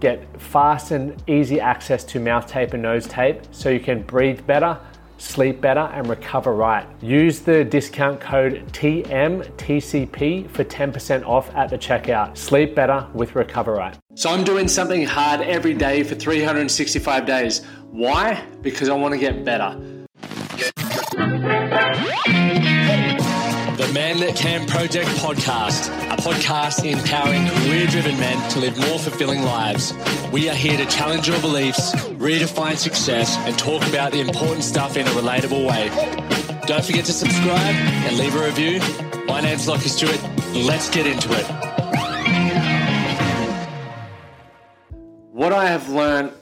get fast and easy access to mouth tape and nose tape so you can breathe better, sleep better, and recover right. Use the discount code TMTCP for 10% off at the checkout. Sleep better with Recover Right. So I'm doing something hard every day for 365 days. Why? Because I want to get better. The Man That Can Project podcast, a podcast empowering career driven men to live more fulfilling lives. We are here to challenge your beliefs, redefine success, and talk about the important stuff in a relatable way. Don't forget to subscribe and leave a review. My name's Lachie Stuart. Let's get into it. What I have learned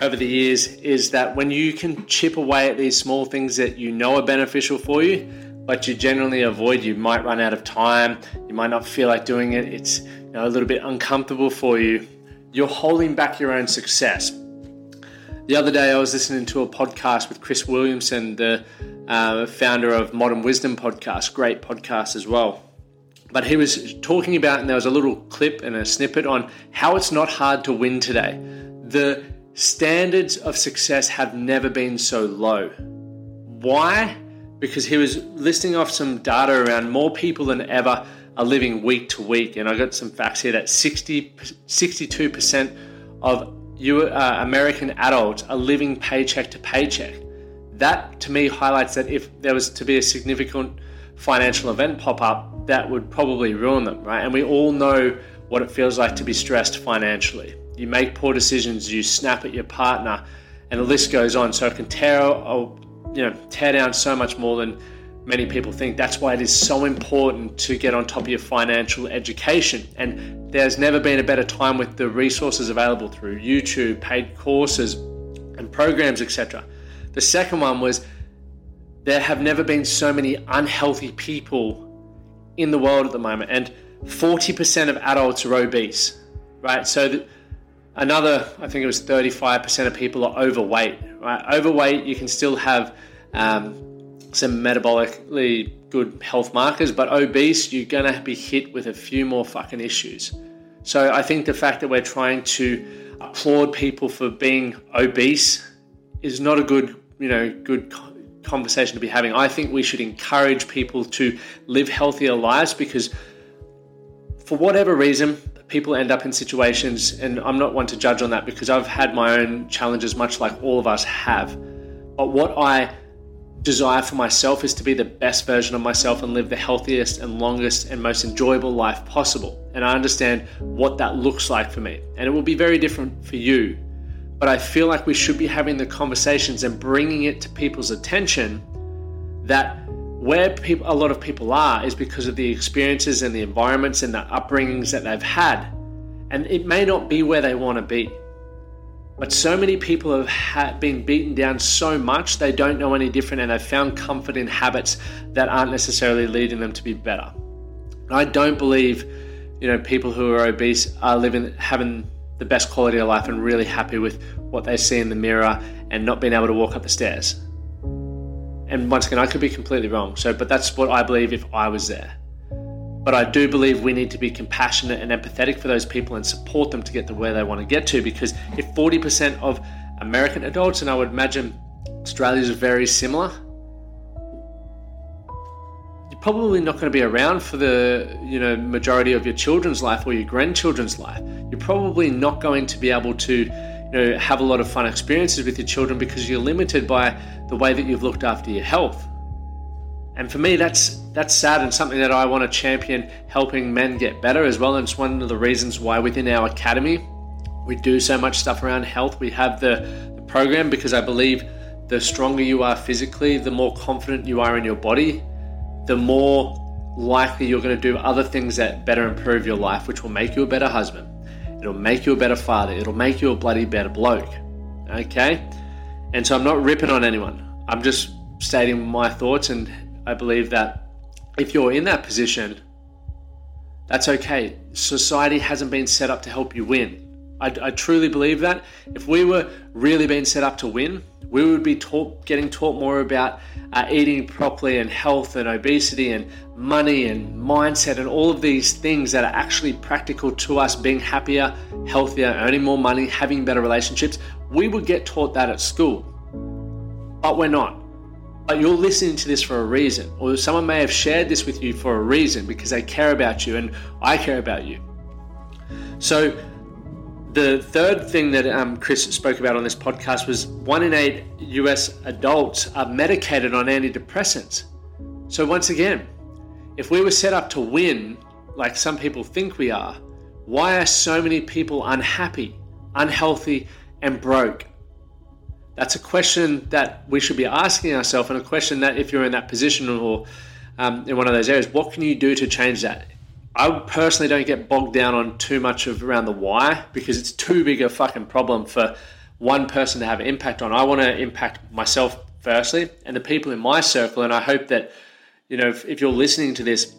over the years is that when you can chip away at these small things that you know are beneficial for you, but you generally avoid. You might run out of time. You might not feel like doing it. It's you know, a little bit uncomfortable for you. You're holding back your own success. The other day, I was listening to a podcast with Chris Williamson, the uh, founder of Modern Wisdom podcast, great podcast as well. But he was talking about, and there was a little clip and a snippet on how it's not hard to win today. The standards of success have never been so low. Why? Because he was listing off some data around more people than ever are living week to week. And I got some facts here that 60, 62% of you, uh, American adults are living paycheck to paycheck. That to me highlights that if there was to be a significant financial event pop up, that would probably ruin them, right? And we all know what it feels like to be stressed financially. You make poor decisions, you snap at your partner, and the list goes on. So it can tear you know tear down so much more than many people think. That's why it is so important to get on top of your financial education. And there's never been a better time with the resources available through YouTube, paid courses, and programs, etc. The second one was there have never been so many unhealthy people in the world at the moment, and 40% of adults are obese, right? So another, I think it was 35% of people are overweight, right? Overweight, you can still have um, some metabolically good health markers, but obese, you're going to be hit with a few more fucking issues. So I think the fact that we're trying to applaud people for being obese is not a good, you know, good conversation to be having. I think we should encourage people to live healthier lives because for whatever reason, people end up in situations, and I'm not one to judge on that because I've had my own challenges, much like all of us have. But what I desire for myself is to be the best version of myself and live the healthiest and longest and most enjoyable life possible. And I understand what that looks like for me. And it will be very different for you. But I feel like we should be having the conversations and bringing it to people's attention that where people, a lot of people are is because of the experiences and the environments and the upbringings that they've had. And it may not be where they want to be. But so many people have ha- been beaten down so much they don't know any different and they've found comfort in habits that aren't necessarily leading them to be better. I don't believe, you know, people who are obese are living having the best quality of life and really happy with what they see in the mirror and not being able to walk up the stairs. And once again, I could be completely wrong. So, but that's what I believe if I was there. But I do believe we need to be compassionate and empathetic for those people and support them to get to where they want to get to. Because if 40% of American adults, and I would imagine Australia's very similar, you're probably not going to be around for the you know majority of your children's life or your grandchildren's life. You're probably not going to be able to you know, have a lot of fun experiences with your children because you're limited by the way that you've looked after your health. And for me, that's that's sad and something that I want to champion, helping men get better as well. And it's one of the reasons why within our academy we do so much stuff around health. We have the, the program because I believe the stronger you are physically, the more confident you are in your body, the more likely you're going to do other things that better improve your life, which will make you a better husband. It'll make you a better father. It'll make you a bloody better bloke. Okay? And so I'm not ripping on anyone. I'm just stating my thoughts, and I believe that if you're in that position, that's okay. Society hasn't been set up to help you win. I, I truly believe that. If we were really being set up to win, we would be taught, getting taught more about uh, eating properly and health and obesity and money and mindset and all of these things that are actually practical to us being happier, healthier, earning more money, having better relationships. We would get taught that at school, but we're not. But you're listening to this for a reason, or someone may have shared this with you for a reason because they care about you and I care about you. So, the third thing that um, Chris spoke about on this podcast was one in eight US adults are medicated on antidepressants. So, once again, if we were set up to win, like some people think we are, why are so many people unhappy, unhealthy, and broke? That's a question that we should be asking ourselves, and a question that if you're in that position or um, in one of those areas, what can you do to change that? I personally don't get bogged down on too much of around the why because it's too big a fucking problem for one person to have impact on. I want to impact myself firstly and the people in my circle, and I hope that you know if, if you're listening to this,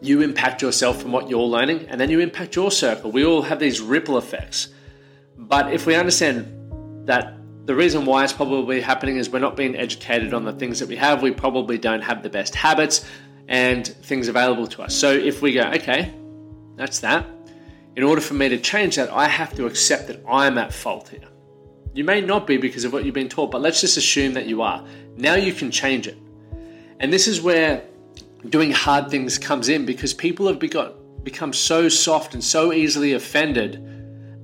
you impact yourself from what you're learning, and then you impact your circle. We all have these ripple effects, but if we understand that the reason why it's probably happening is we're not being educated on the things that we have. We probably don't have the best habits and things available to us. So if we go, okay, that's that. In order for me to change that, I have to accept that I'm at fault here. You may not be because of what you've been taught, but let's just assume that you are. Now you can change it. And this is where doing hard things comes in because people have become so soft and so easily offended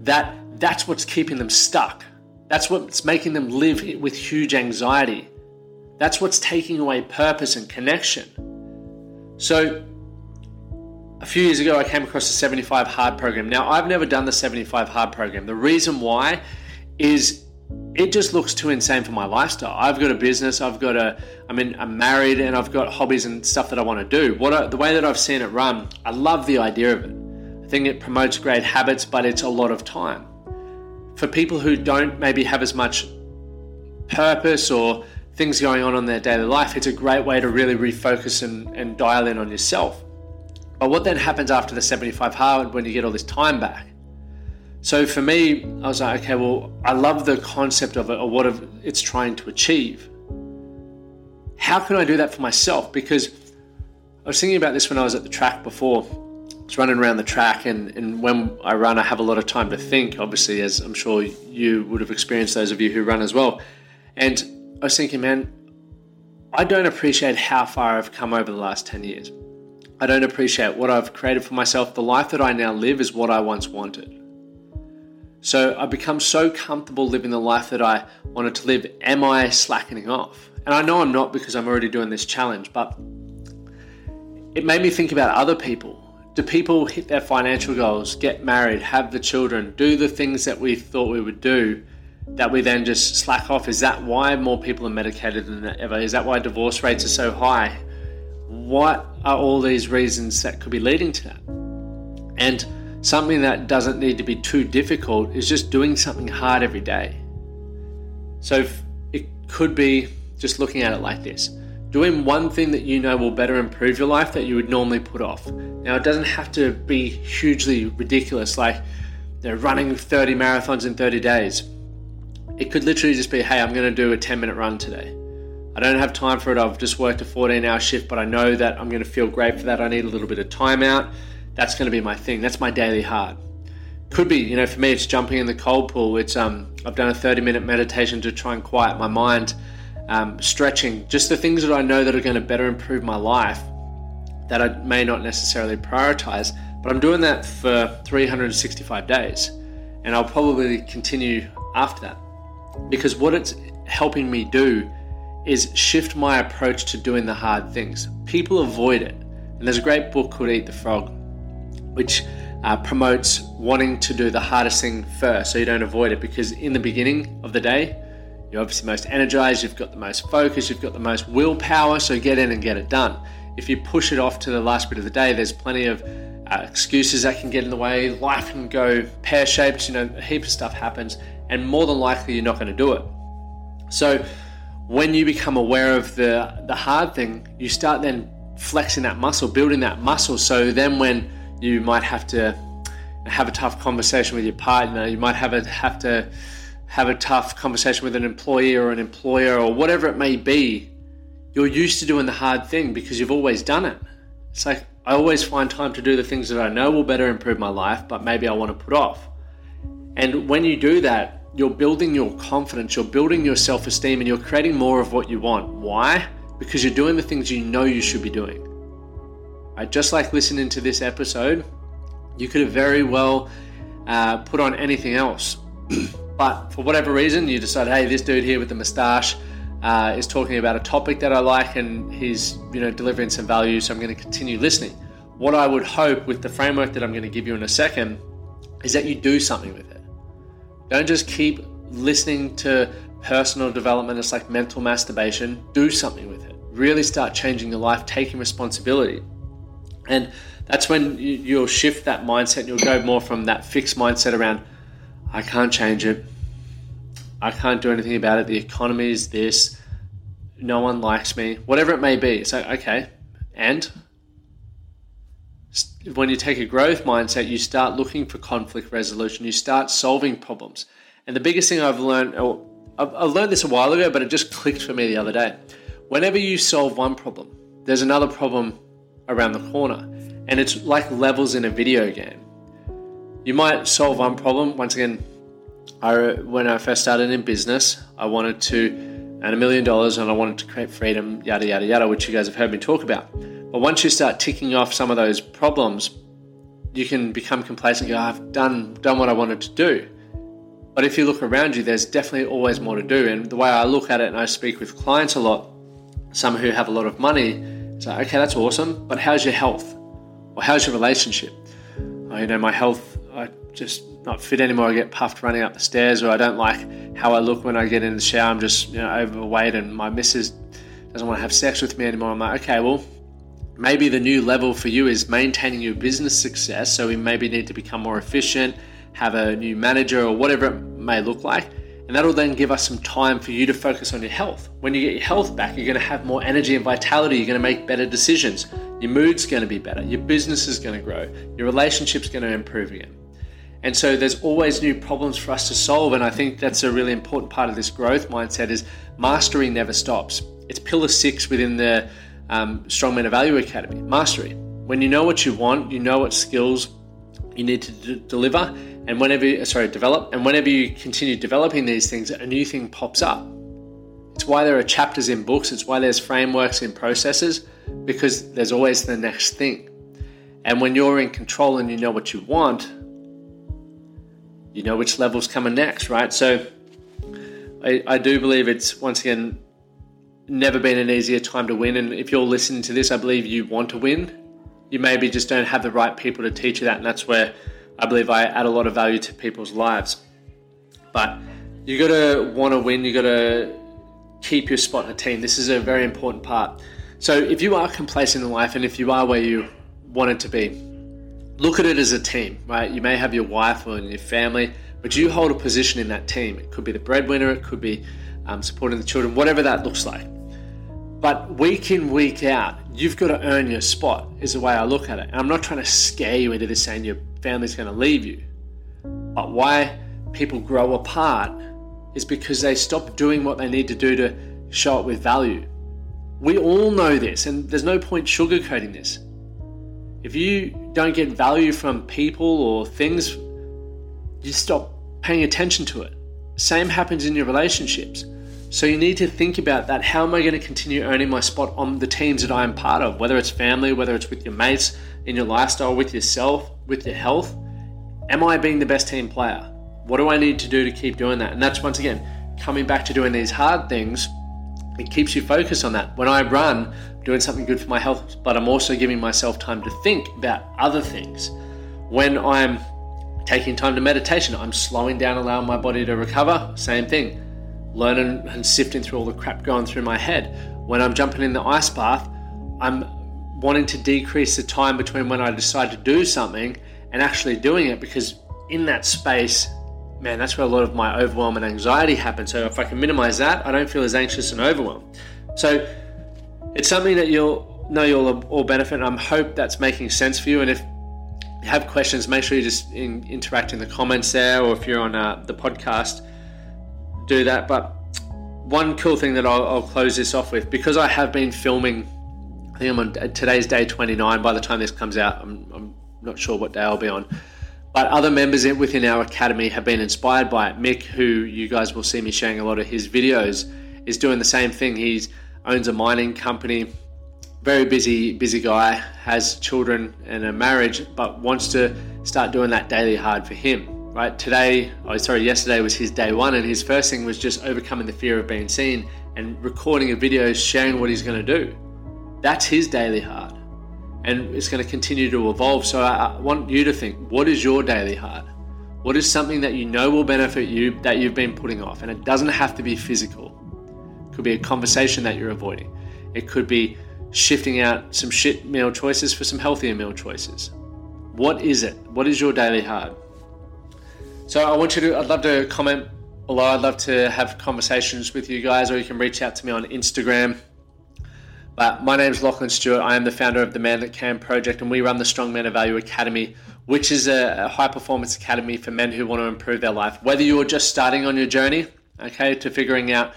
that that's what's keeping them stuck. That's what's making them live with huge anxiety. That's what's taking away purpose and connection. So, a few years ago, I came across the 75 Hard program. Now, I've never done the 75 Hard program. The reason why is it just looks too insane for my lifestyle. I've got a business, I've got a, I mean, I'm married, and I've got hobbies and stuff that I want to do. What I, the way that I've seen it run, I love the idea of it. I think it promotes great habits, but it's a lot of time. For people who don't maybe have as much purpose or things going on in their daily life, it's a great way to really refocus and, and dial in on yourself. But what then happens after the 75 hard when you get all this time back? So for me, I was like, okay, well, I love the concept of it or what it's trying to achieve. How can I do that for myself? Because I was thinking about this when I was at the track before. I was running around the track, and, and when I run, I have a lot of time to think, obviously, as I'm sure you would have experienced, those of you who run as well. And I was thinking, man, I don't appreciate how far I've come over the last 10 years. I don't appreciate what I've created for myself. The life that I now live is what I once wanted. So I've become so comfortable living the life that I wanted to live. Am I slackening off? And I know I'm not because I'm already doing this challenge, but it made me think about other people. Do people hit their financial goals, get married, have the children, do the things that we thought we would do that we then just slack off? Is that why more people are medicated than ever? Is that why divorce rates are so high? What are all these reasons that could be leading to that? And something that doesn't need to be too difficult is just doing something hard every day. So it could be just looking at it like this doing one thing that you know will better improve your life that you would normally put off. Now, it doesn't have to be hugely ridiculous, like you know, running 30 marathons in 30 days. It could literally just be, hey, I'm going to do a 10 minute run today. I don't have time for it. I've just worked a 14 hour shift, but I know that I'm going to feel great for that. I need a little bit of time out. That's going to be my thing. That's my daily hard. Could be, you know, for me, it's jumping in the cold pool. It's um, I've done a 30 minute meditation to try and quiet my mind, um, stretching, just the things that I know that are going to better improve my life that I may not necessarily prioritize. But I'm doing that for 365 days, and I'll probably continue after that because what it's helping me do is shift my approach to doing the hard things. People avoid it. And there's a great book called Eat the Frog, which uh, promotes wanting to do the hardest thing first so you don't avoid it. Because in the beginning of the day, you're obviously most energized, you've got the most focus, you've got the most willpower, so get in and get it done. if you push it off to the last bit of the day, there's plenty of uh, excuses that can get in the way. Life can go pear shaped, you know, a heap of stuff happens, and more than likely you're not going to do it. So, when you become aware of the, the hard thing, you start then flexing that muscle, building that muscle. So, then when you might have to have a tough conversation with your partner, you might have a, have to have a tough conversation with an employee or an employer or whatever it may be, you're used to doing the hard thing because you've always done it. It's like I always find time to do the things that I know will better improve my life, but maybe I want to put off. And when you do that, you're building your confidence, you're building your self esteem, and you're creating more of what you want. Why? Because you're doing the things you know you should be doing. Right? Just like listening to this episode, you could have very well uh, put on anything else. but for whatever reason, you decide, hey, this dude here with the mustache uh, is talking about a topic that I like and he's you know delivering some value, so I'm going to continue listening. What I would hope with the framework that I'm going to give you in a second is that you do something with it. Don't just keep listening to personal development. It's like mental masturbation. Do something with it. Really start changing your life, taking responsibility. And that's when you'll shift that mindset. You'll go more from that fixed mindset around, I can't change it. I can't do anything about it. The economy is this. No one likes me. Whatever it may be. So, okay. And when you take a growth mindset, you start looking for conflict resolution. You start solving problems. And the biggest thing I've learned, oh, I learned this a while ago, but it just clicked for me the other day. Whenever you solve one problem, there's another problem around the corner. And it's like levels in a video game. You might solve one problem. Once again, I, when I first started in business, I wanted to earn a million dollars and I wanted to create freedom, yada, yada, yada, which you guys have heard me talk about. But once you start ticking off some of those problems, you can become complacent. Go, I've done done what I wanted to do. But if you look around you, there's definitely always more to do. And the way I look at it, and I speak with clients a lot, some who have a lot of money, it's like, okay, that's awesome, but how's your health? Or how's your relationship? Oh, you know, my health, I just not fit anymore. I get puffed running up the stairs, or I don't like how I look when I get in the shower. I'm just you know overweight, and my missus doesn't want to have sex with me anymore. I'm like, okay, well, maybe the new level for you is maintaining your business success. So we maybe need to become more efficient, have a new manager, or whatever it may look like. And that'll then give us some time for you to focus on your health. When you get your health back, you're going to have more energy and vitality. You're going to make better decisions. Your mood's going to be better. Your business is going to grow. Your relationship's going to improve again. And so there's always new problems for us to solve. And I think that's a really important part of this growth mindset is mastery never stops. It's pillar six within the um, Strongman Value Academy, mastery. When you know what you want, you know what skills you need to d- deliver, and whenever sorry develop, and whenever you continue developing these things, a new thing pops up. It's why there are chapters in books. It's why there's frameworks in processes because there's always the next thing. And when you're in control and you know what you want, you know which level's coming next, right? So I, I do believe it's once again never been an easier time to win. And if you're listening to this, I believe you want to win. You maybe just don't have the right people to teach you that, and that's where I believe I add a lot of value to people's lives. But you got to want to win. You got to keep your spot in a team. This is a very important part. So if you are complacent in life, and if you are where you wanted to be, look at it as a team, right? You may have your wife or your family, but you hold a position in that team. It could be the breadwinner, it could be um, supporting the children, whatever that looks like. But week in, week out, you've got to earn your spot, is the way I look at it. And I'm not trying to scare you into this saying your family's going to leave you. But why people grow apart is because they stop doing what they need to do to show it with value. We all know this, and there's no point sugarcoating this. If you don't get value from people or things, you stop paying attention to it. Same happens in your relationships. So you need to think about that. How am I going to continue earning my spot on the teams that I am part of? Whether it's family, whether it's with your mates, in your lifestyle, with yourself, with your health. Am I being the best team player? What do I need to do to keep doing that? And that's once again coming back to doing these hard things. It keeps you focused on that. When I run, doing something good for my health, but I'm also giving myself time to think about other things. When I'm taking time to meditation, I'm slowing down, allowing my body to recover. Same thing. Learning and sifting through all the crap going through my head. When I'm jumping in the ice bath, I'm wanting to decrease the time between when I decide to do something and actually doing it because in that space, man, that's where a lot of my overwhelm and anxiety happens. So if I can minimize that, I don't feel as anxious and overwhelmed. So it's something that you'll know you'll all benefit. And I hope that's making sense for you. And if you have questions, make sure you just in, interact in the comments there, or if you're on uh, the podcast, do that. But one cool thing that I'll, I'll, close this off with, because I have been filming, I think I'm on uh, today's day 29. By the time this comes out, I'm, I'm not sure what day I'll be on. But other members within our academy have been inspired by it. Mick, who you guys will see me sharing a lot of his videos, is doing the same thing. He owns a mining company, very busy, busy guy, has children and a marriage, but wants to start doing that daily hard for him. Right today, oh sorry, yesterday was his day one, and his first thing was just overcoming the fear of being seen and recording a video sharing what he's going to do. That's his daily hard. and it's going to continue to evolve. So I want you to think what is your daily hard? What is something that you know will benefit you that you've been putting off? And it doesn't have to be physical, it could be a conversation that you're avoiding, it could be shifting out some shit meal choices for some healthier meal choices. What is it? What is your daily hard? So I want you to, I'd love to comment below. I'd love to have conversations with you guys, or you can reach out to me on Instagram but my name is Lachlan Stuart. I am the founder of the Man That Can project, and we run the Strong Men of Value Academy, which is a, a high performance academy for men who want to improve their life. Whether you're just starting on your journey, okay, to figuring out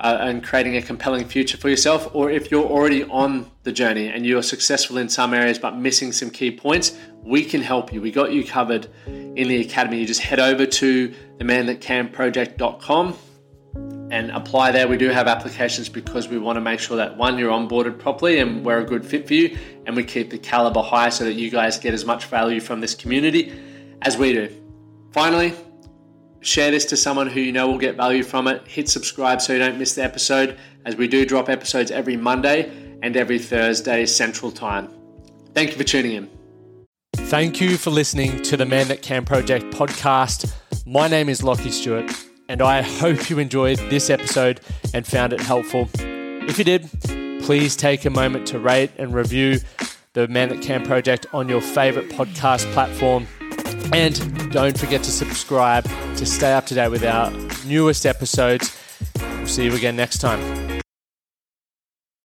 uh, and creating a compelling future for yourself, or if you're already on the journey and you're successful in some areas but missing some key points, we can help you. We got you covered in the academy. You just head over to the man that can project.com and apply there. We do have applications because we want to make sure that one, you're onboarded properly and we're a good fit for you, and we keep the caliber high so that you guys get as much value from this community as we do. Finally, share this to someone who you know will get value from it. Hit subscribe so you don't miss the episode, as we do drop episodes every Monday and every Thursday Central Time. Thank you for tuning in. Thank you for listening to the Man That Can Project podcast. My name is Lachie Stuart and I hope you enjoyed this episode and found it helpful. If you did, please take a moment to rate and review the Man That Can project on your favorite podcast platform. And don't forget to subscribe to stay up to date with our newest episodes. We'll see you again next time.